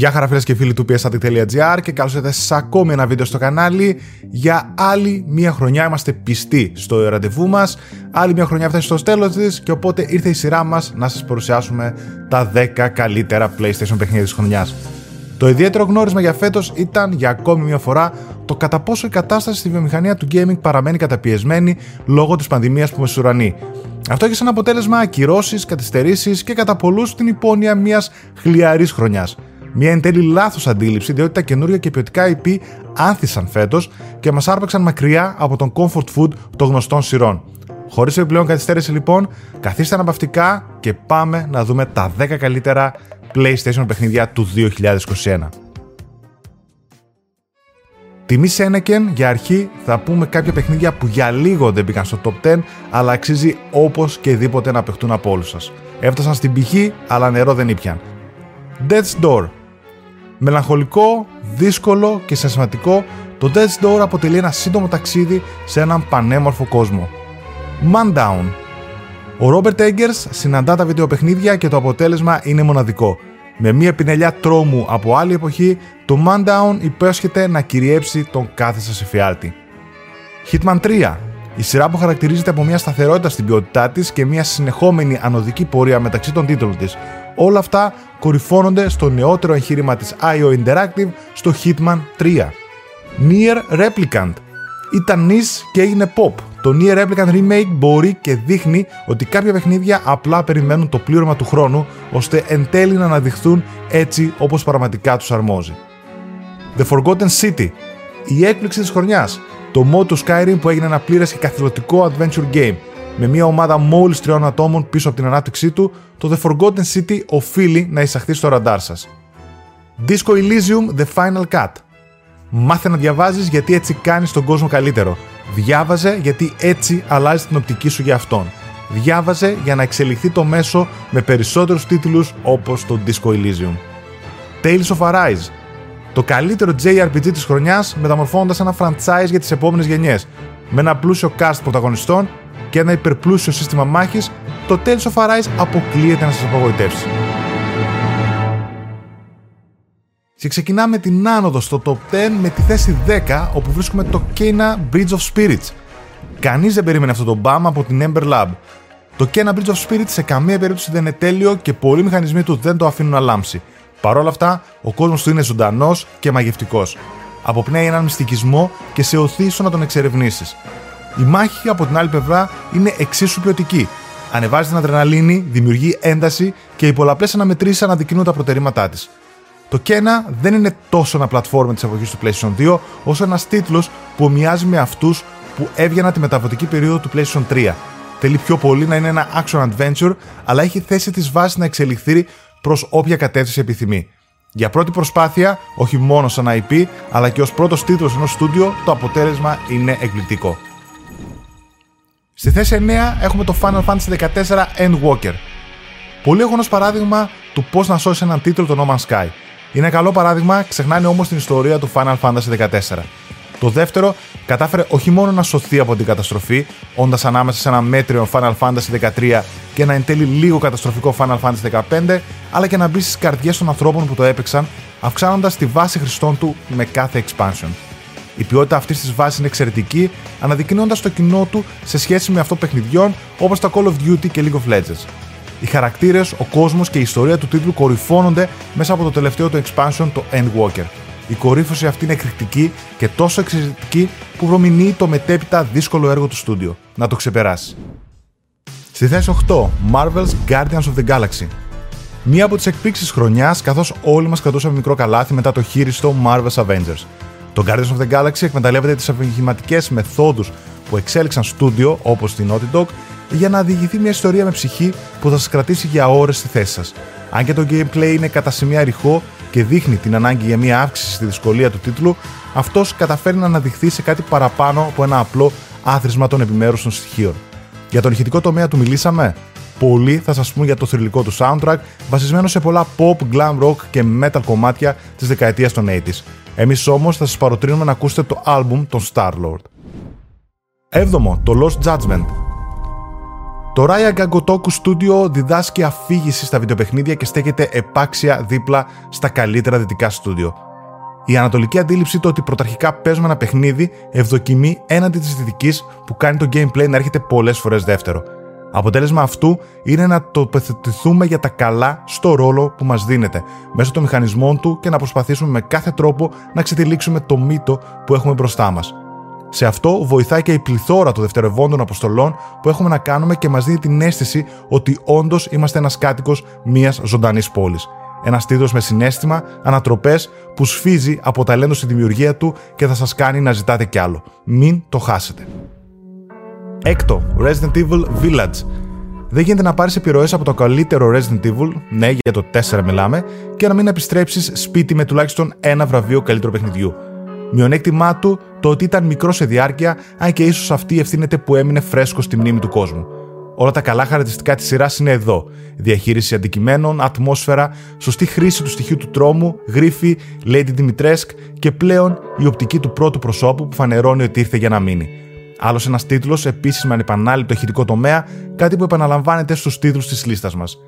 Γεια χαρά φίλες και φίλοι του psstatic.gr και καλώς ήρθατε σε ακόμη ένα βίντεο στο κανάλι. Για άλλη μία χρονιά είμαστε πιστοί στο ραντεβού μας. Άλλη μία χρονιά φτάσει στο τέλος της και οπότε ήρθε η σειρά μας να σας παρουσιάσουμε τα 10 καλύτερα PlayStation παιχνίδια της χρονιάς. Το ιδιαίτερο γνώρισμα για φέτος ήταν για ακόμη μια φορά το κατά πόσο η κατάσταση στη βιομηχανία του gaming παραμένει καταπιεσμένη λόγω της πανδημίας που μεσουρανεί. Αυτό έχει σαν αποτέλεσμα ακυρώσεις, καθυστερήσεις και κατά πολλούς την υπόνοια μιας χλιαρής χρονιάς. Μια εν τέλει λάθος αντίληψη, διότι τα καινούργια και ποιοτικά IP άνθησαν φέτος και μας άρπαξαν μακριά από τον comfort food των γνωστών σειρών. Χωρίς επιπλέον καθυστέρηση λοιπόν, καθίστε αναπαυτικά και πάμε να δούμε τα 10 καλύτερα PlayStation παιχνίδια του 2021. Τιμή Σένεκεν, για αρχή θα πούμε κάποια παιχνίδια που για λίγο δεν μπήκαν στο top 10, αλλά αξίζει όπως και δίποτε να παιχτούν από όλους σας. Έφτασαν στην πηγή, αλλά νερό δεν ήπιαν. Death's Door. Μελαγχολικό, δύσκολο και συναισθηματικό, το Death's Door αποτελεί ένα σύντομο ταξίδι σε έναν πανέμορφο κόσμο. Man Down. Ο Robert Eggers συναντά τα βιντεοπαιχνίδια και το αποτέλεσμα είναι μοναδικό. Με μια πινελιά τρόμου από άλλη εποχή, το Man Down υπέσχεται να κυριέψει τον κάθε σας εφιάλτη. Hitman 3. Η σειρά που χαρακτηρίζεται από μια σταθερότητα στην ποιότητά της και μια συνεχόμενη ανωδική πορεία μεταξύ των τίτλων της. Όλα αυτά κορυφώνονται στο νεότερο εγχείρημα της IO Interactive στο Hitman 3. Near Replicant. Ήταν νης και έγινε pop. Το Near Replicant Remake μπορεί και δείχνει ότι κάποια παιχνίδια απλά περιμένουν το πλήρωμα του χρόνου ώστε εν τέλει να αναδειχθούν έτσι όπως πραγματικά τους αρμόζει. The Forgotten City. Η έκπληξη της χρονιάς. Το mod του Skyrim που έγινε ένα πλήρες και καθηλωτικό adventure game με μια ομάδα μόλις τριών ατόμων πίσω από την ανάπτυξή του, το The Forgotten City οφείλει να εισαχθεί στο ραντάρ σας. Disco Elysium The Final Cut. Μάθε να διαβάζεις γιατί έτσι κάνεις τον κόσμο καλύτερο. Διάβαζε γιατί έτσι αλλάζεις την οπτική σου για αυτόν. Διάβαζε για να εξελιχθεί το μέσο με περισσότερους τίτλους όπως το Disco Elysium. Tales of Arise. Το καλύτερο JRPG της χρονιάς μεταμορφώνοντας ένα franchise για τις επόμενες γενιές. Με ένα πλούσιο cast πρωταγωνιστών και ένα υπερπλούσιο σύστημα μάχης, το Tales of Arise αποκλείεται να σας απογοητεύσει. Και ξεκινάμε την άνοδο στο top 10 με τη θέση 10 όπου βρίσκουμε το Kena Bridge of Spirits. Κανείς δεν περίμενε αυτό το μπαμ από την Ember Lab. Το Kena Bridge of Spirits σε καμία περίπτωση δεν είναι τέλειο και πολλοί μηχανισμοί του δεν το αφήνουν να λάμψει. Παρ' όλα αυτά, ο κόσμος του είναι ζωντανός και μαγευτικός. Αποπνέει έναν μυστικισμό και σε οθείς στο να τον εξερευνήσεις. Η μάχη από την άλλη πλευρά είναι εξίσου ποιοτική. Ανεβάζει την αδρεναλίνη, δημιουργεί ένταση και οι πολλαπλές αναμετρήσεις αναδεικνύουν τα προτερήματά της. Το Kena δεν είναι τόσο ένα πλατφόρμα της εποχής του PlayStation 2, όσο ένας τίτλος που ομοιάζει με αυτούς που έβγαιναν τη μεταβατική περίοδο του PlayStation 3. Θέλει πιο πολύ να είναι ένα action adventure, αλλά έχει θέσει της βάσης να εξελιχθεί προς όποια κατεύθυνση επιθυμεί. Για πρώτη προσπάθεια, όχι μόνο σαν IP, αλλά και ως πρώτος τίτλος ενός στούντιο, το αποτέλεσμα είναι εκπληκτικό. Στη θέση 9 έχουμε το Final Fantasy XIV Endwalker. Πολύ εγγονό παράδειγμα του πώς να σώσεις έναν τίτλο το No Man's Sky. Είναι καλό παράδειγμα, ξεχνάνε όμως την ιστορία του Final Fantasy XIV. Το δεύτερο κατάφερε όχι μόνο να σωθεί από την καταστροφή, όντας ανάμεσα σε ένα μέτριο Final Fantasy 13 και ένα εν τέλει λίγο καταστροφικό Final Fantasy 15, αλλά και να μπει στις καρδιές των ανθρώπων που το έπαιξαν, αυξάνοντας τη βάση χρηστών του με κάθε expansion. Η ποιότητα αυτής της βάσης είναι εξαιρετική, αναδεικνύοντας το κοινό του σε σχέση με αυτό παιχνιδιών όπως τα Call of Duty και League of Legends. Οι χαρακτήρες, ο κόσμος και η ιστορία του τίτλου κορυφώνονται μέσα από το τελευταίο του expansion, το Endwalker. Η κορύφωση αυτή είναι εκρηκτική και τόσο εξαιρετική που προμηνύει το μετέπειτα δύσκολο έργο του στούντιο. Να το ξεπεράσει. Στη θέση 8, Marvel's Guardians of the Galaxy. Μία από τις εκπλήξεις χρονιάς, καθώς όλοι μας κρατούσαμε μικρό καλάθι μετά το χείριστο Marvel's Avengers. Το Guardians of the Galaxy εκμεταλλεύεται τις αφηγηματικές μεθόδους που εξέλιξαν στούντιο όπως την Naughty Dog για να διηγηθεί μια ιστορία με ψυχή που θα σας κρατήσει για ώρες στη θέση σας. Αν και το gameplay είναι κατά σημεία ρηχό και δείχνει την ανάγκη για μια αύξηση στη δυσκολία του τίτλου, αυτός καταφέρει να αναδειχθεί σε κάτι παραπάνω από ένα απλό άθροισμα των επιμέρους των στοιχείων. Για τον ηχητικό τομέα του μιλήσαμε; Πολλοί θα σας πούν για το θρηλυκό του soundtrack, βασισμένο σε πολλά pop, glam rock και metal κομμάτια της δεκαετίας των 80s. Εμείς όμως θα σας παροτρύνουμε να ακούσετε το album των Star-Lord. 7. Το Lost Judgment. Το Raya Gagotoku Studio διδάσκει αφήγηση στα βιντεοπαιχνίδια και στέκεται επάξια δίπλα στα καλύτερα δυτικά στούντιο. Η ανατολική αντίληψη το ότι πρωταρχικά παίζουμε ένα παιχνίδι ευδοκιμεί έναντι της δυτικής που κάνει το gameplay να έρχεται πολλές φορές δεύτερο. Αποτέλεσμα αυτού είναι να τοποθετηθούμε για τα καλά στο ρόλο που μας δίνεται, μέσω των μηχανισμών του και να προσπαθήσουμε με κάθε τρόπο να ξετυλίξουμε το μύτο που έχουμε μπροστά μας. Σε αυτό βοηθάει και η πληθώρα των δευτερευόντων αποστολών που έχουμε να κάνουμε και μας δίνει την αίσθηση ότι όντως είμαστε ένας κάτοικος μιας ζωντανής πόλης. Ένας τίτλο με συνέστημα, ανατροπές που σφίζει από ταλέντο στη δημιουργία του και θα σας κάνει να ζητάτε κι άλλο. Μην το χάσετε. Έκτο, Resident Evil Village. Δεν γίνεται να πάρεις επιρροές από το καλύτερο Resident Evil, ναι, για το 4 μιλάμε, και να μην επιστρέψεις σπίτι με τουλάχιστον ένα βραβείο καλύτερο παιχνιδιού. Μειονέκτημά του το ότι ήταν μικρό σε διάρκεια, αν και ίσως αυτή ευθύνεται που έμεινε φρέσκο στη μνήμη του κόσμου. Όλα τα καλά χαρακτηριστικά της σειράς είναι εδώ. Διαχείριση αντικειμένων, ατμόσφαιρα, σωστή χρήση του στοιχείου του τρόμου, γρίφη, Lady Dimitrescu και πλέον η οπτική του πρώτου προσώπου που φανερώνει ότι ήρθε για να μείνει. Άλλος ένας τίτλος επίσης με ανεπανάληπτο ηχητικό τομέα, κάτι που επαναλαμβάνεται στους τίτλους της λίστας μας.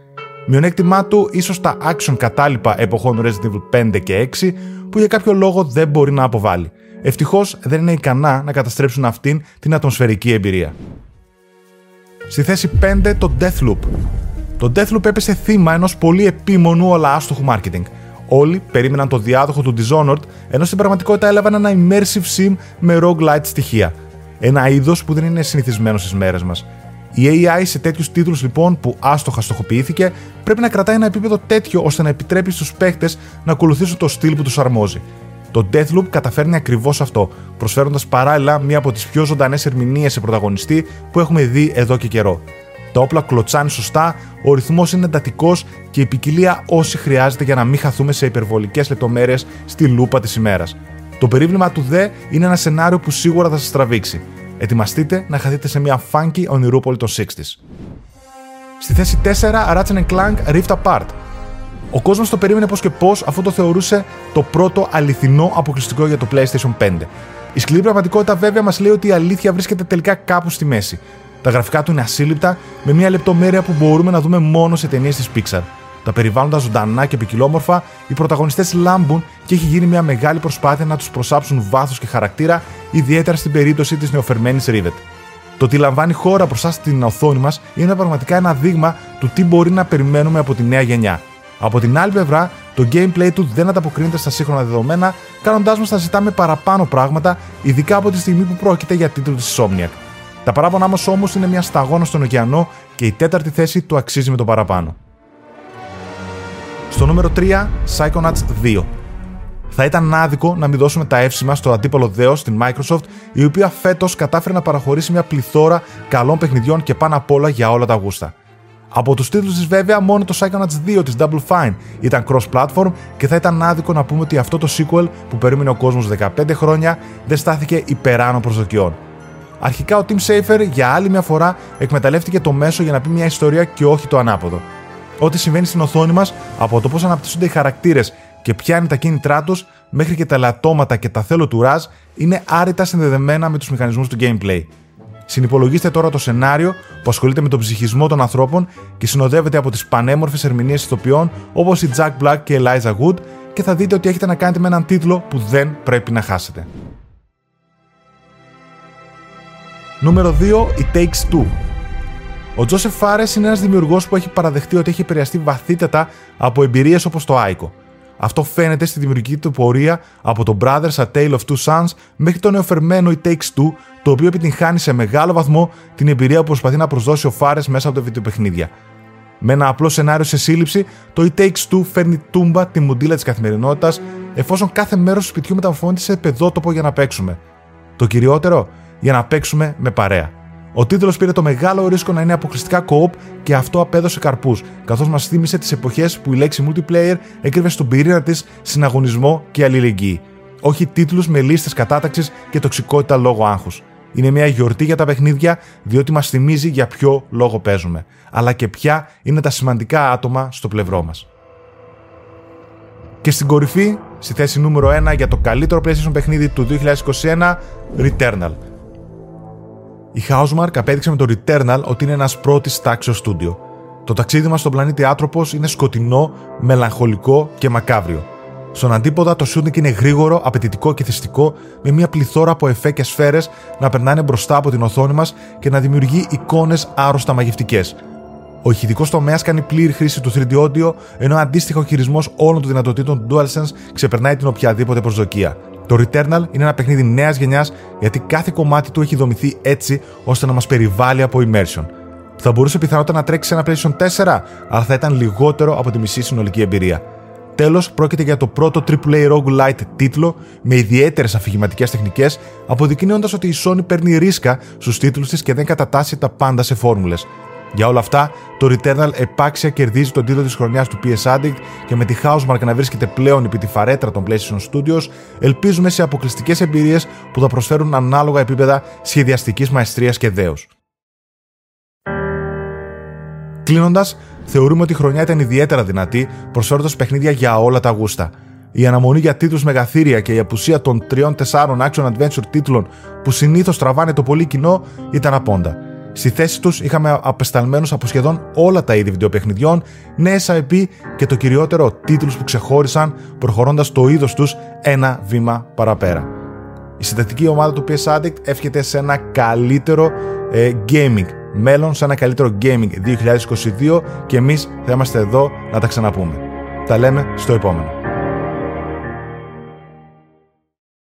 Μειονέκτημά του ίσως τα action κατάλοιπα εποχών Resident Evil 5 και 6, που για κάποιο λόγο δεν μπορεί να αποβάλει. Ευτυχώς δεν είναι ικανά να καταστρέψουν αυτήν την ατμοσφαιρική εμπειρία. Στη θέση 5 το Deathloop. Το Deathloop έπεσε θύμα ενός πολύ επίμονου αλλά άστοχου marketing. Όλοι περίμεναν το διάδοχο του Dishonored, ενώ στην πραγματικότητα έλαβαν ένα immersive sim με roguelite στοιχεία. Ένα είδος που δεν είναι συνηθισμένος στις μέρες μας. Η AI σε τέτοιους τίτλους λοιπόν που άστοχα στοχοποιήθηκε πρέπει να κρατάει ένα επίπεδο τέτοιο ώστε να επιτρέπει στους παίχτες να ακολουθήσουν το στυλ που τους αρμόζει. Το Deathloop καταφέρνει ακριβώς αυτό, προσφέροντας παράλληλα μία από τις πιο ζωντανές ερμηνείες σε πρωταγωνιστή που έχουμε δει εδώ και καιρό. Τα όπλα κλωτσάνε σωστά, ο ρυθμός είναι εντατικός και η ποικιλία όση χρειάζεται για να μην χαθούμε σε υπερβολικές λεπτομέρειες στη λούπα της ημέρας. Το περίβλημα του ΔΕ είναι ένα σενάριο που σίγουρα θα σας τραβήξει. Ετοιμαστείτε να χαθείτε σε μια funky ονειρούπολη των 60s. Στη θέση 4, Ratchet Clank Rift Apart. Ο κόσμος το περίμενε πώς και πώς αφού το θεωρούσε το πρώτο αληθινό αποκλειστικό για το PlayStation 5. Η σκληρή πραγματικότητα βέβαια μας λέει ότι η αλήθεια βρίσκεται τελικά κάπου στη μέση. Τα γραφικά του είναι ασύλληπτα, με μια λεπτομέρεια που μπορούμε να δούμε μόνο σε ταινίες της Pixar. Τα περιβάλλοντα ζωντανά και ποικιλόμορφα, οι πρωταγωνιστές λάμπουν και έχει γίνει μια μεγάλη προσπάθεια να τους προσάψουν βάθος και χαρακτήρα, ιδιαίτερα στην περίπτωση της νεοφερμένης Rivet. Το ότι λαμβάνει χώρα μπροστά στην οθόνη μας είναι πραγματικά ένα δείγμα του τι μπορεί να περιμένουμε από τη νέα γενιά. Από την άλλη πλευρά, το gameplay του δεν ανταποκρίνεται στα σύγχρονα δεδομένα, κάνοντάς μας να ζητάμε παραπάνω πράγματα, ειδικά από τη στιγμή που πρόκειται για τίτλο της Insomniac. Τα παράπονά μας όμως είναι μια σταγόνα στον ωκεανό και η τέταρτη θέση του αξίζει με το παραπάνω. Στο νούμερο 3, Psychonauts 2. Θα ήταν άδικο να μην δώσουμε τα εύσημα στο αντίπολο δέος στην Microsoft, η οποία φέτος κατάφερε να παραχωρήσει μια πληθώρα καλών παιχνιδιών και πάνω απ' όλα για όλα τα γούστα. Από τους τίτλους της, βέβαια, μόνο το Psychonauts 2 της Double Fine ήταν cross-platform και θα ήταν άδικο να πούμε ότι αυτό το sequel που περίμενε ο κόσμος 15 χρόνια δεν στάθηκε υπεράνω προσδοκιών. Αρχικά ο Tim Schafer για άλλη μια φορά εκμεταλλεύτηκε το μέσο για να πει μια ιστορία και όχι το ανάποδο. Ό,τι συμβαίνει στην οθόνη μας, από το πώς αναπτύσσονται οι χαρακτήρες και ποια είναι τα κίνητρά τους, μέχρι και τα λατώματα και τα θέλω του Raz, είναι άρρητα συνδεδεμένα με τους μηχανισμούς του gameplay. Συνυπολογίστε τώρα το σενάριο που ασχολείται με τον ψυχισμό των ανθρώπων και συνοδεύεται από τις πανέμορφες ερμηνείες ηθοποιών όπως η Jack Black και η Eliza Wood και θα δείτε ότι έχετε να κάνετε με έναν τίτλο που δεν πρέπει να χάσετε. Νούμερο 2, η Takes 2. Ο Τζόσεφ Φάρες είναι ένας δημιουργός που έχει παραδεχτεί ότι έχει επηρεαστεί βαθύτατα από εμπειρίες όπως το Aiko. Αυτό φαίνεται στη δημιουργική του πορεία από το Brothers A Tale of Two Sons μέχρι το νεοφερμένο It Takes Two, το οποίο επιτυγχάνει σε μεγάλο βαθμό την εμπειρία που προσπαθεί να προσδώσει ο Φάρες μέσα από τα βιντεοπαιχνίδια. Με ένα απλό σενάριο σε σύλληψη, το It Takes Two φέρνει τούμπα τη μοντίλα της καθημερινότητας, εφόσον κάθε μέρος του σπιτιού μεταμορφώνεται σε παιδότοπο για να παίξουμε. Το κυριότερο, για να παίξουμε με παρέα. Ο τίτλος πήρε το μεγάλο ρίσκο να είναι αποκλειστικά co-op και αυτό απέδωσε καρπούς, καθώς μας θύμισε τις εποχές που η λέξη multiplayer έκρυβε στον πυρήνα της συναγωνισμό και αλληλεγγύη. Όχι τίτλους με λίστες κατάταξης και τοξικότητα λόγω άγχους. Είναι μια γιορτή για τα παιχνίδια, διότι μας θυμίζει για ποιο λόγο παίζουμε, αλλά και ποια είναι τα σημαντικά άτομα στο πλευρό μας. Και στην κορυφή, στη θέση νούμερο 1 για το καλύτερο PlayStation παιχνίδι του 2021, Returnal Η Housemark απέδειξε με το Returnal ότι είναι ένας πρώτης τάξεως στούντιο. Το ταξίδι μας στον πλανήτη Άτροπος είναι σκοτεινό, μελαγχολικό και μακάβριο. Στον αντίποδα, το shooting είναι γρήγορο, απαιτητικό και θυστικό, με μια πληθώρα από εφέ και σφαίρες να περνάνε μπροστά από την οθόνη μας και να δημιουργεί εικόνες άρρωστα μαγευτικές. Ο ηχητικός τομέας κάνει πλήρη χρήση του 3D audio, ενώ ο αντίστοιχο χειρισμός όλων των δυνατοτήτων του DualSense ξεπερνάει την οποιαδήποτε προσδοκία. Το Returnal είναι ένα παιχνίδι νέας γενιάς γιατί κάθε κομμάτι του έχει δομηθεί έτσι ώστε να μας περιβάλλει από immersion. Θα μπορούσε πιθανότατα να τρέξει σε ένα PlayStation 4, αλλά θα ήταν λιγότερο από τη μισή συνολική εμπειρία. Τέλος, πρόκειται για το πρώτο AAA roguelite τίτλο με ιδιαίτερες αφηγηματικές τεχνικές, αποδεικνύοντας ότι η Sony παίρνει ρίσκα στους τίτλους της και δεν κατατάσσει τα πάντα σε φόρμουλες. Για όλα αυτά, το Returnal επάξια κερδίζει τον τίτλο της χρονιάς του PS Addict και με τη Housemark να βρίσκεται πλέον επί τη φαρέτρα των PlayStation Studios, ελπίζουμε σε αποκλειστικές εμπειρίες που θα προσφέρουν ανάλογα επίπεδα σχεδιαστικής μαεστρίας και δέου. Κλείνοντας, θεωρούμε ότι η χρονιά ήταν ιδιαίτερα δυνατή, προσφέροντας παιχνίδια για όλα τα γούστα. Η αναμονή για τίτλους μεγαθύρια και η απουσία των 3-4 action adventure τίτλων που συνήθως τραβάνε το πολύ κοινό ήταν απόντα. Στη θέση τους είχαμε απεσταλμένους από σχεδόν όλα τα είδη βιντεοπαιχνιδιών, νέες IP και το κυριότερο τίτλους που ξεχώρισαν προχωρώντας το είδος τους ένα βήμα παραπέρα. Η συντακτική ομάδα του PS Addict εύχεται σε ένα καλύτερο ε, gaming μέλλον, σε ένα καλύτερο gaming 2022 και εμείς θα είμαστε εδώ να τα ξαναπούμε. Τα λέμε στο επόμενο.